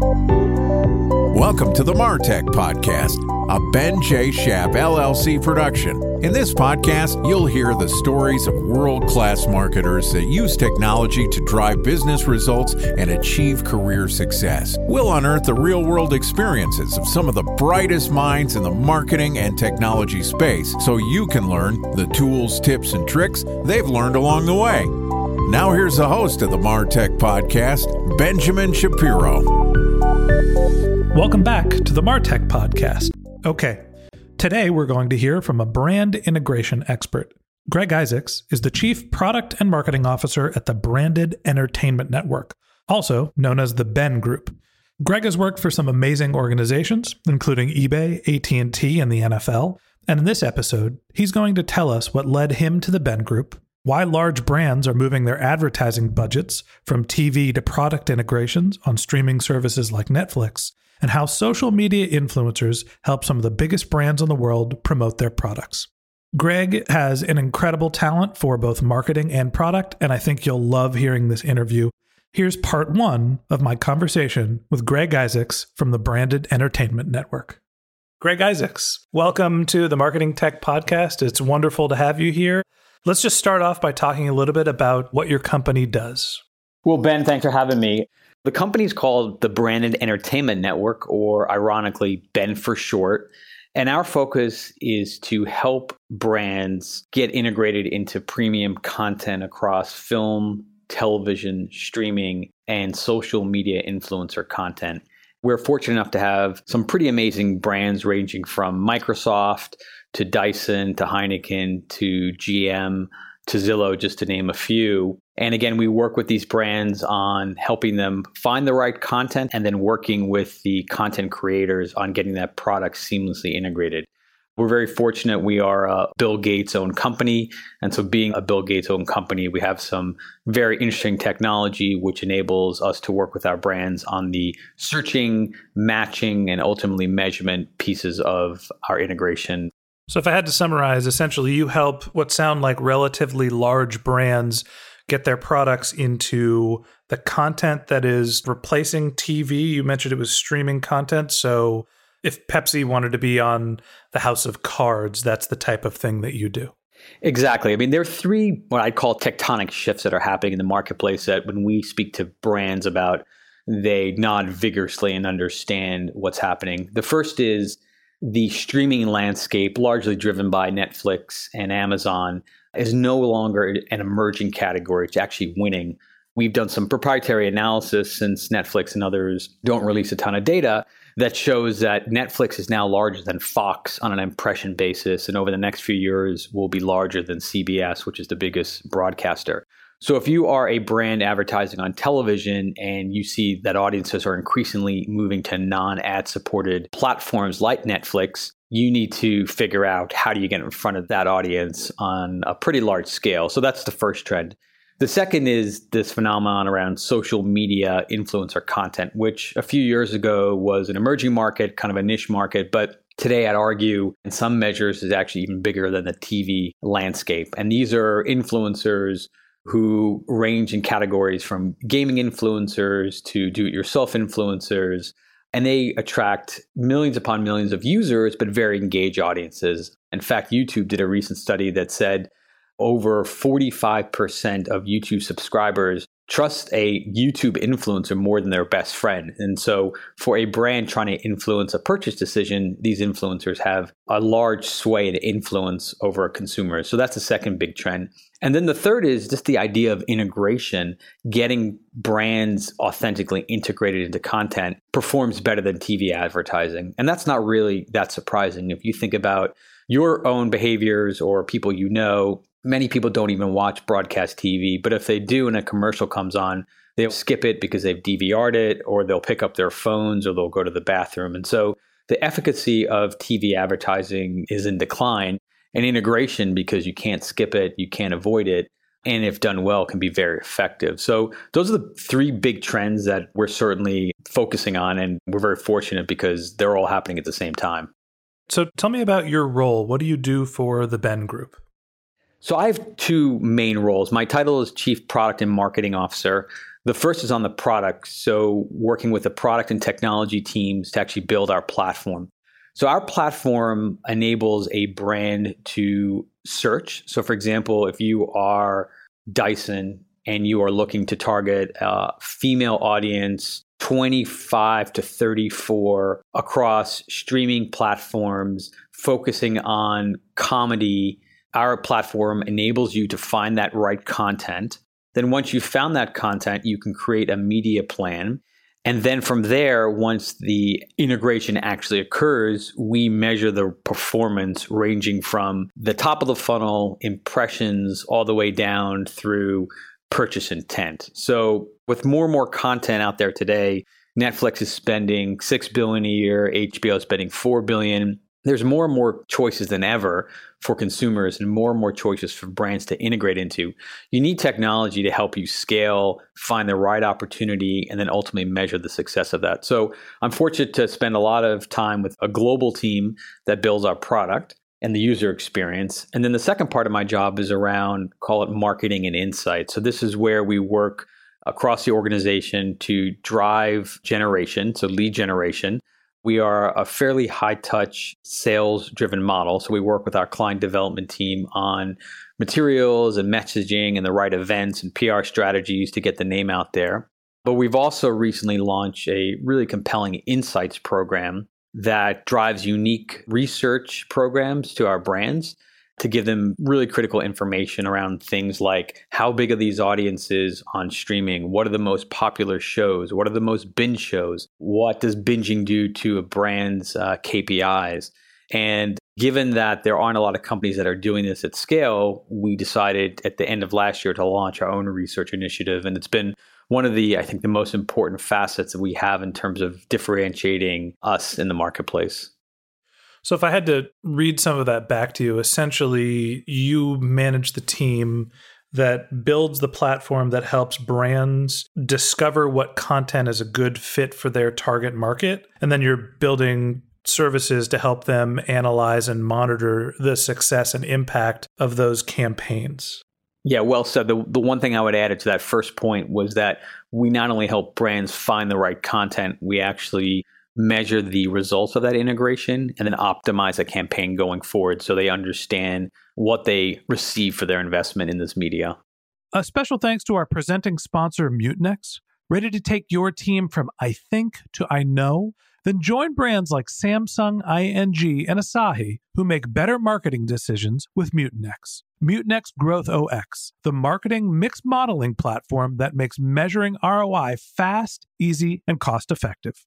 Welcome to the Martech Podcast, a Ben J. Shap LLC production. In this podcast, you'll hear the stories of world class marketers that use technology to drive business results and achieve career success. We'll unearth the real world experiences of some of the brightest minds in the marketing and technology space so you can learn the tools, tips, and tricks they've learned along the way. Now, here's the host of the Martech Podcast, Benjamin Shapiro. Welcome back to the Martech Podcast. Okay, today we're going to hear from a brand integration expert. Greg Isaacs is the Chief Product and Marketing Officer at the Branded Entertainment Network, also known as the Ben Group. Greg has worked for some amazing organizations, including eBay, AT&T, and the NFL. And in this episode, he's going to tell us what led him to the Ben Group, why large brands are moving their advertising budgets from TV to product integrations on streaming services like Netflix, and how social media influencers help some of the biggest brands in the world promote their products. Greg has an incredible talent for both marketing and product, and I think you'll love hearing this interview. Here's part one of my conversation with Greg Isaacs from the Branded Entertainment Network. Greg Isaacs, welcome to the Marketing Tech Podcast. It's wonderful to have you here. Let's just start off by talking a little bit about what your company does. Well, Ben, thanks for having me. The company's called the Branded Entertainment Network, or ironically, Ben for short. And our focus is to help brands get integrated into premium content across film, television, streaming, and social media influencer content. We're fortunate enough to have some pretty amazing brands ranging from Microsoft to Dyson to Heineken to GM to Zillow, just to name a few. And again, we work with these brands on helping them find the right content and then working with the content creators on getting that product seamlessly integrated. We're very fortunate we are a Bill Gates owned company. And so, being a Bill Gates owned company, we have some very interesting technology which enables us to work with our brands on the searching, matching, and ultimately measurement pieces of our integration so, if I had to summarize, essentially you help what sound like relatively large brands get their products into the content that is replacing TV. You mentioned it was streaming content. So, if Pepsi wanted to be on the House of Cards, that's the type of thing that you do. Exactly. I mean, there are three what I'd call tectonic shifts that are happening in the marketplace that when we speak to brands about, they nod vigorously and understand what's happening. The first is the streaming landscape, largely driven by Netflix and Amazon, is no longer an emerging category. It's actually winning. We've done some proprietary analysis since Netflix and others don't release a ton of data that shows that Netflix is now larger than Fox on an impression basis. And over the next few years, will be larger than CBS, which is the biggest broadcaster. So if you are a brand advertising on television and you see that audiences are increasingly moving to non-ad supported platforms like Netflix, you need to figure out how do you get in front of that audience on a pretty large scale. So that's the first trend. The second is this phenomenon around social media influencer content, which a few years ago was an emerging market, kind of a niche market, but today I'd argue in some measures is actually even bigger than the TV landscape. And these are influencers who range in categories from gaming influencers to do it yourself influencers. And they attract millions upon millions of users, but very engaged audiences. In fact, YouTube did a recent study that said over 45% of YouTube subscribers trust a YouTube influencer more than their best friend. And so, for a brand trying to influence a purchase decision, these influencers have a large sway and influence over a consumer. So, that's the second big trend. And then the third is just the idea of integration, getting brands authentically integrated into content performs better than TV advertising. And that's not really that surprising. If you think about your own behaviors or people you know, many people don't even watch broadcast TV, but if they do and a commercial comes on, they'll skip it because they've DVR'd it or they'll pick up their phones or they'll go to the bathroom. And so the efficacy of TV advertising is in decline and integration because you can't skip it, you can't avoid it. And if done well, can be very effective. So, those are the three big trends that we're certainly focusing on. And we're very fortunate because they're all happening at the same time. So, tell me about your role. What do you do for the Ben Group? So I have two main roles. My title is Chief Product and Marketing Officer. The first is on the product, so working with the product and technology teams to actually build our platform. So our platform enables a brand to search. So for example, if you are Dyson and you are looking to target a female audience 25 to 34 across streaming platforms focusing on comedy our platform enables you to find that right content. Then, once you've found that content, you can create a media plan. And then from there, once the integration actually occurs, we measure the performance ranging from the top of the funnel impressions all the way down through purchase intent. So, with more and more content out there today, Netflix is spending 6 billion a year, HBO is spending 4 billion there's more and more choices than ever for consumers and more and more choices for brands to integrate into. You need technology to help you scale, find the right opportunity, and then ultimately measure the success of that. So I'm fortunate to spend a lot of time with a global team that builds our product and the user experience. And then the second part of my job is around, call it marketing and insight. So this is where we work across the organization to drive generation, so lead generation we are a fairly high touch sales driven model. So we work with our client development team on materials and messaging and the right events and PR strategies to get the name out there. But we've also recently launched a really compelling insights program that drives unique research programs to our brands to give them really critical information around things like how big are these audiences on streaming? What are the most popular shows? What are the most binge shows? What does binging do to a brand's uh, KPIs? And given that there aren't a lot of companies that are doing this at scale, we decided at the end of last year to launch our own research initiative. And it's been one of the, I think, the most important facets that we have in terms of differentiating us in the marketplace. So if I had to read some of that back to you, essentially you manage the team that builds the platform that helps brands discover what content is a good fit for their target market. And then you're building services to help them analyze and monitor the success and impact of those campaigns. Yeah, well said. The, the one thing I would add to that first point was that we not only help brands find the right content, we actually measure the results of that integration and then optimize a campaign going forward so they understand what they receive for their investment in this media. A special thanks to our presenting sponsor, Mutinex. Ready to take your team from I think to I know? Then join brands like Samsung, ING, and Asahi who make better marketing decisions with Mutinex. Mutinex Growth OS, the marketing mix modeling platform that makes measuring ROI fast, easy, and cost effective.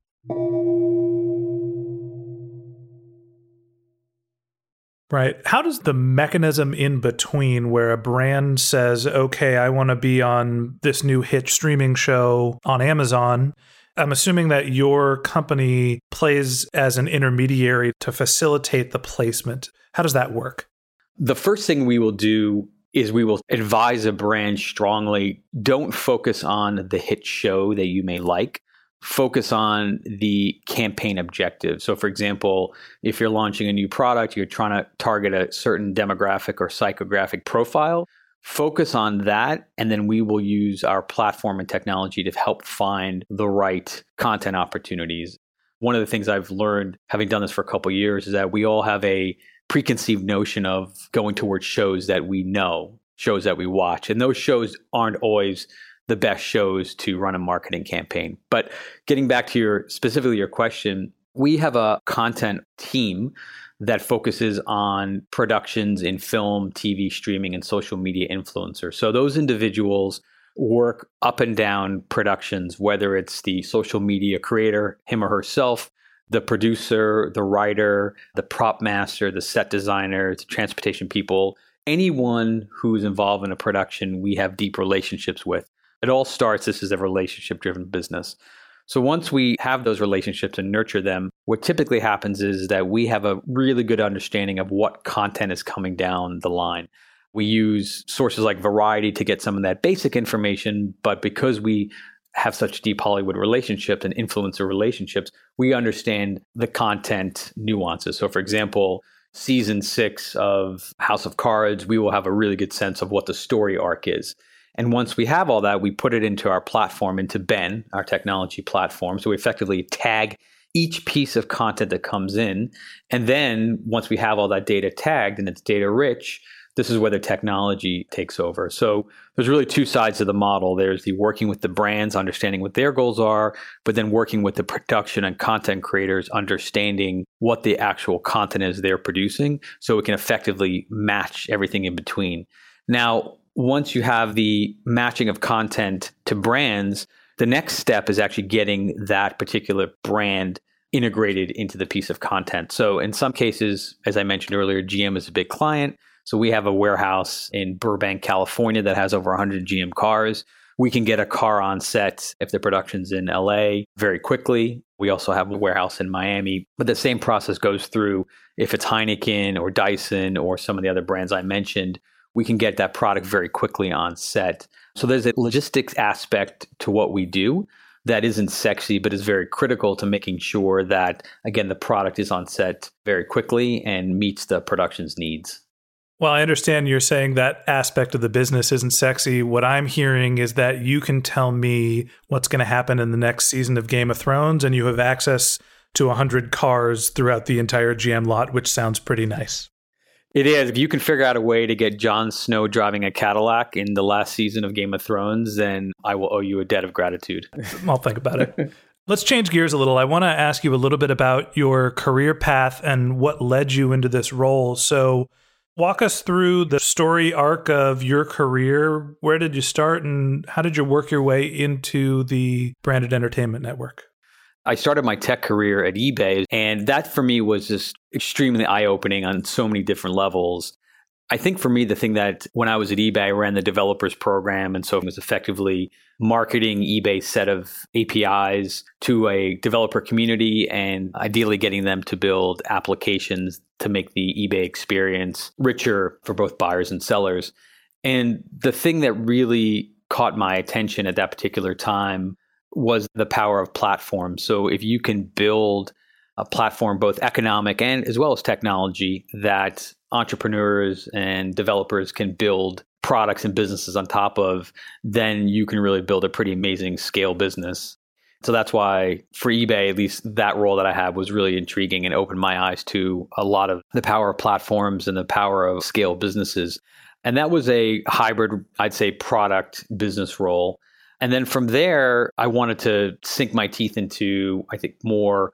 Right. How does the mechanism in between where a brand says, okay, I want to be on this new hit streaming show on Amazon? I'm assuming that your company plays as an intermediary to facilitate the placement. How does that work? The first thing we will do is we will advise a brand strongly don't focus on the hit show that you may like focus on the campaign objective. So, for example, if you're launching a new product, you're trying to target a certain demographic or psychographic profile, focus on that. And then we will use our platform and technology to help find the right content opportunities. One of the things I've learned, having done this for a couple years, is that we all have a preconceived notion of going towards shows that we know, shows that we watch. And those shows aren't always the best shows to run a marketing campaign. But getting back to your specifically your question, we have a content team that focuses on productions in film, TV, streaming, and social media influencers. So those individuals work up and down productions, whether it's the social media creator, him or herself, the producer, the writer, the prop master, the set designer, the transportation people, anyone who's involved in a production, we have deep relationships with. It all starts, this is a relationship driven business. So once we have those relationships and nurture them, what typically happens is that we have a really good understanding of what content is coming down the line. We use sources like Variety to get some of that basic information, but because we have such deep Hollywood relationships and influencer relationships, we understand the content nuances. So, for example, season six of House of Cards, we will have a really good sense of what the story arc is. And once we have all that, we put it into our platform, into Ben, our technology platform. So we effectively tag each piece of content that comes in. And then once we have all that data tagged and it's data rich, this is where the technology takes over. So there's really two sides to the model. There's the working with the brands, understanding what their goals are, but then working with the production and content creators, understanding what the actual content is they're producing so we can effectively match everything in between. Now, once you have the matching of content to brands, the next step is actually getting that particular brand integrated into the piece of content. So in some cases, as I mentioned earlier, GM is a big client. So we have a warehouse in Burbank, California that has over 100 GM cars. We can get a car on set if the production's in LA very quickly. We also have a warehouse in Miami, but the same process goes through if it's Heineken or Dyson or some of the other brands I mentioned we can get that product very quickly on set. So there's a logistics aspect to what we do that isn't sexy, but is very critical to making sure that, again, the product is on set very quickly and meets the production's needs. Well, I understand you're saying that aspect of the business isn't sexy. What I'm hearing is that you can tell me what's going to happen in the next season of Game of Thrones, and you have access to 100 cars throughout the entire GM lot, which sounds pretty nice. It is. If you can figure out a way to get Jon Snow driving a Cadillac in the last season of Game of Thrones, then I will owe you a debt of gratitude. I'll think about it. Let's change gears a little. I want to ask you a little bit about your career path and what led you into this role. So, walk us through the story arc of your career. Where did you start and how did you work your way into the branded entertainment network? I started my tech career at eBay, and that for me was just extremely eye opening on so many different levels. I think for me, the thing that when I was at eBay, I ran the developers program. And so it was effectively marketing eBay's set of APIs to a developer community and ideally getting them to build applications to make the eBay experience richer for both buyers and sellers. And the thing that really caught my attention at that particular time was the power of platforms. So if you can build a platform, both economic and as well as technology, that entrepreneurs and developers can build products and businesses on top of, then you can really build a pretty amazing scale business. So that's why for eBay, at least that role that I had was really intriguing and opened my eyes to a lot of the power of platforms and the power of scale businesses. And that was a hybrid, I'd say, product business role. And then from there, I wanted to sink my teeth into, I think, more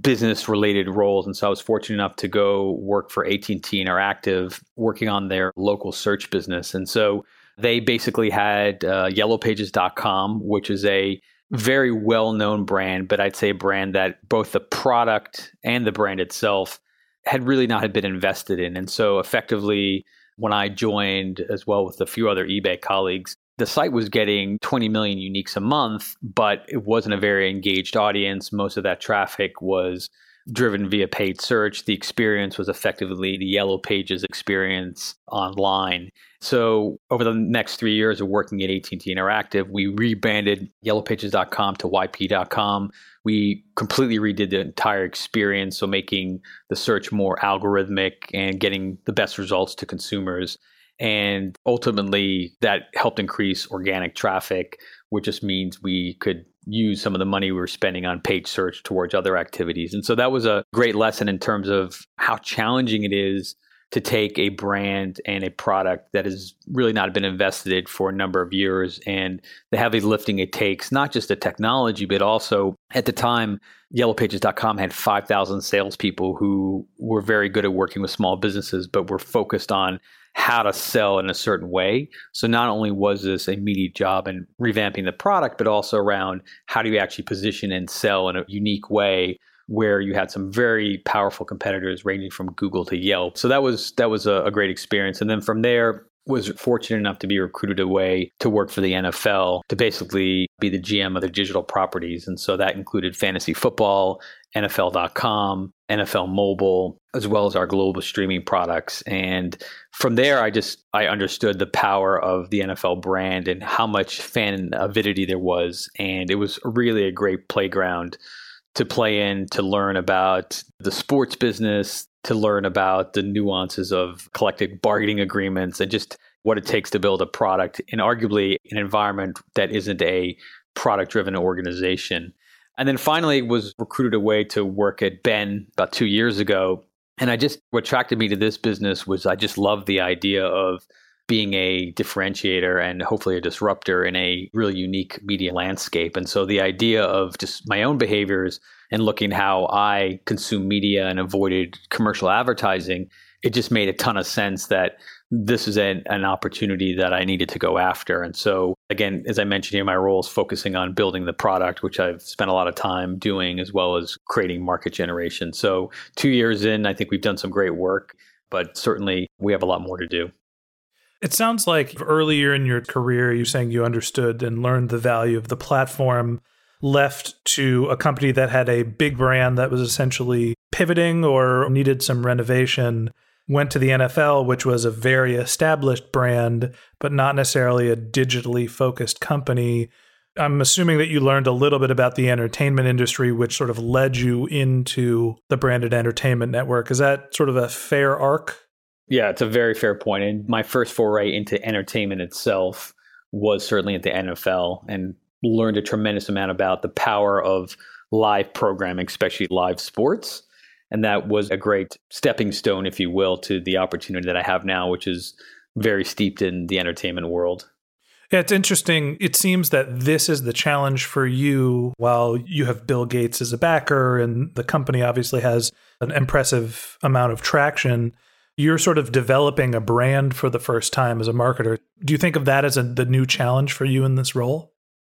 business related roles. And so i was fortunate enough to go work for at&t interactive working on their local search business. And so they basically had uh, yellowpages.com which is a very well known brand but i'd say a brand that both the product and the brand itself had really not had been invested in. And so effectively when i joined as well with a few other ebay colleagues the site was getting 20 million uniques a month, but it wasn't a very engaged audience. Most of that traffic was driven via paid search. The experience was effectively the Yellow Pages experience online. So over the next three years of working at AT&T Interactive, we rebranded yellowpages.com to yp.com. We completely redid the entire experience, so making the search more algorithmic and getting the best results to consumers. And ultimately, that helped increase organic traffic, which just means we could use some of the money we were spending on paid search towards other activities. And so that was a great lesson in terms of how challenging it is to take a brand and a product that has really not been invested in for a number of years and the heavy lifting it takes, not just the technology, but also at the time, yellowpages.com had 5,000 salespeople who were very good at working with small businesses, but were focused on how to sell in a certain way. So not only was this a meaty job in revamping the product, but also around how do you actually position and sell in a unique way where you had some very powerful competitors ranging from Google to Yelp. So that was that was a, a great experience. And then from there, was fortunate enough to be recruited away to work for the NFL to basically be the GM of the digital properties. And so that included fantasy football, NFL.com, NFL mobile, as well as our global streaming products. And from there, I just I understood the power of the NFL brand and how much fan avidity there was. And it was really a great playground to play in to learn about the sports business, to learn about the nuances of collective bargaining agreements and just what it takes to build a product in arguably an environment that isn't a product driven organization. And then finally was recruited away to work at Ben about 2 years ago. And I just what attracted me to this business was I just loved the idea of being a differentiator and hopefully a disruptor in a really unique media landscape. And so the idea of just my own behaviors and looking how I consume media and avoided commercial advertising, it just made a ton of sense that this is an, an opportunity that I needed to go after. And so, again, as I mentioned here, my role is focusing on building the product, which I've spent a lot of time doing, as well as creating market generation. So, two years in, I think we've done some great work, but certainly we have a lot more to do. It sounds like earlier in your career, you're saying you understood and learned the value of the platform left to a company that had a big brand that was essentially pivoting or needed some renovation, went to the NFL, which was a very established brand, but not necessarily a digitally focused company. I'm assuming that you learned a little bit about the entertainment industry, which sort of led you into the branded entertainment network. Is that sort of a fair arc? Yeah, it's a very fair point. And my first foray into entertainment itself was certainly at the NFL. And learned a tremendous amount about the power of live programming, especially live sports. And that was a great stepping stone, if you will, to the opportunity that I have now, which is very steeped in the entertainment world. Yeah, it's interesting. It seems that this is the challenge for you while you have Bill Gates as a backer and the company obviously has an impressive amount of traction. You're sort of developing a brand for the first time as a marketer. Do you think of that as a, the new challenge for you in this role?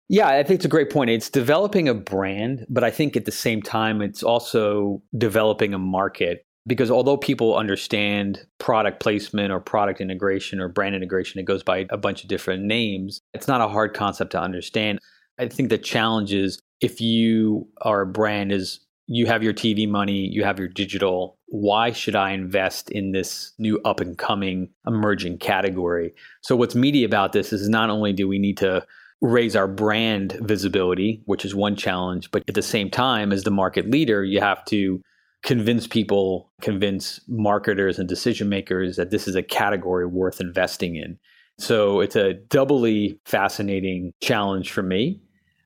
Yeah, I think it's a great point. It's developing a brand, but I think at the same time, it's also developing a market because although people understand product placement or product integration or brand integration, it goes by a bunch of different names. It's not a hard concept to understand. I think the challenge is if you are a brand is you have your TV money, you have your digital. Why should I invest in this new up and coming emerging category? So what's meaty about this is not only do we need to raise our brand visibility, which is one challenge. But at the same time, as the market leader, you have to convince people, convince marketers and decision makers that this is a category worth investing in. So it's a doubly fascinating challenge for me.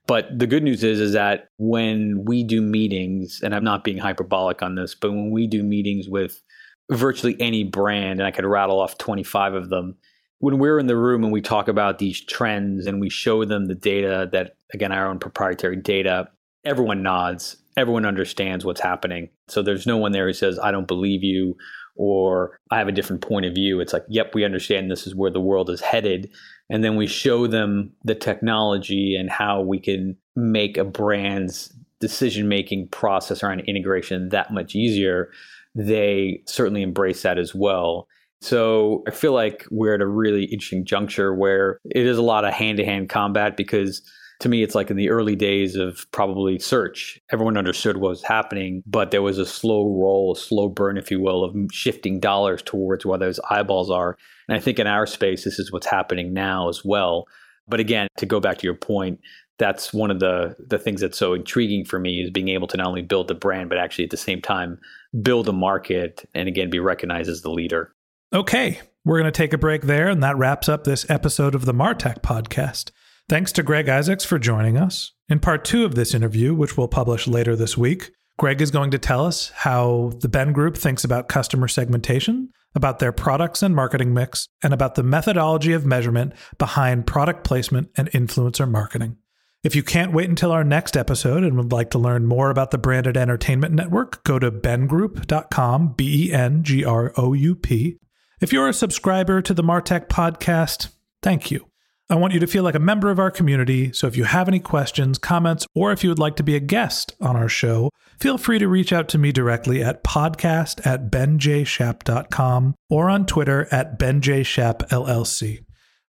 But the good news is, is that when we do meetings, and I'm not being hyperbolic on this, but when we do meetings with virtually any brand, and I could rattle off 25 of them, when we're in the room and we talk about these trends and we show them the data that, again, our own proprietary data, everyone nods. Everyone understands what's happening. So there's no one there who says, I don't believe you or I have a different point of view. It's like, yep, we understand this is where the world is headed. And then we show them the technology and how we can make a brand's decision making process around integration that much easier. They certainly embrace that as well. So I feel like we're at a really interesting juncture where it is a lot of hand to hand combat because to me, it's like in the early days of probably search. Everyone understood what was happening, but there was a slow roll, a slow burn, if you will, of shifting dollars towards where those eyeballs are. And I think in our space, this is what's happening now as well. But again, to go back to your point, that's one of the the things that's so intriguing for me is being able to not only build the brand, but actually at the same time build a market and again be recognized as the leader. Okay, we're going to take a break there, and that wraps up this episode of the Martech podcast. Thanks to Greg Isaacs for joining us. In part two of this interview, which we'll publish later this week, Greg is going to tell us how the Ben Group thinks about customer segmentation, about their products and marketing mix, and about the methodology of measurement behind product placement and influencer marketing. If you can't wait until our next episode and would like to learn more about the Branded Entertainment Network, go to bengroup.com, B E N G R O U P. If you're a subscriber to the Martech podcast, thank you. I want you to feel like a member of our community, so if you have any questions, comments, or if you would like to be a guest on our show, feel free to reach out to me directly at podcast at benjshap.com or on Twitter at benjshapllc.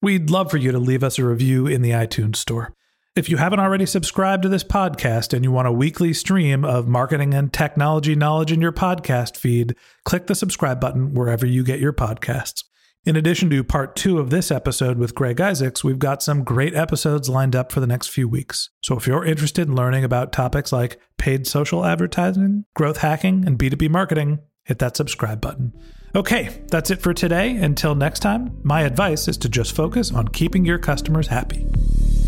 We'd love for you to leave us a review in the iTunes store. If you haven't already subscribed to this podcast and you want a weekly stream of marketing and technology knowledge in your podcast feed, click the subscribe button wherever you get your podcasts. In addition to part two of this episode with Greg Isaacs, we've got some great episodes lined up for the next few weeks. So if you're interested in learning about topics like paid social advertising, growth hacking, and B2B marketing, hit that subscribe button. Okay, that's it for today. Until next time, my advice is to just focus on keeping your customers happy.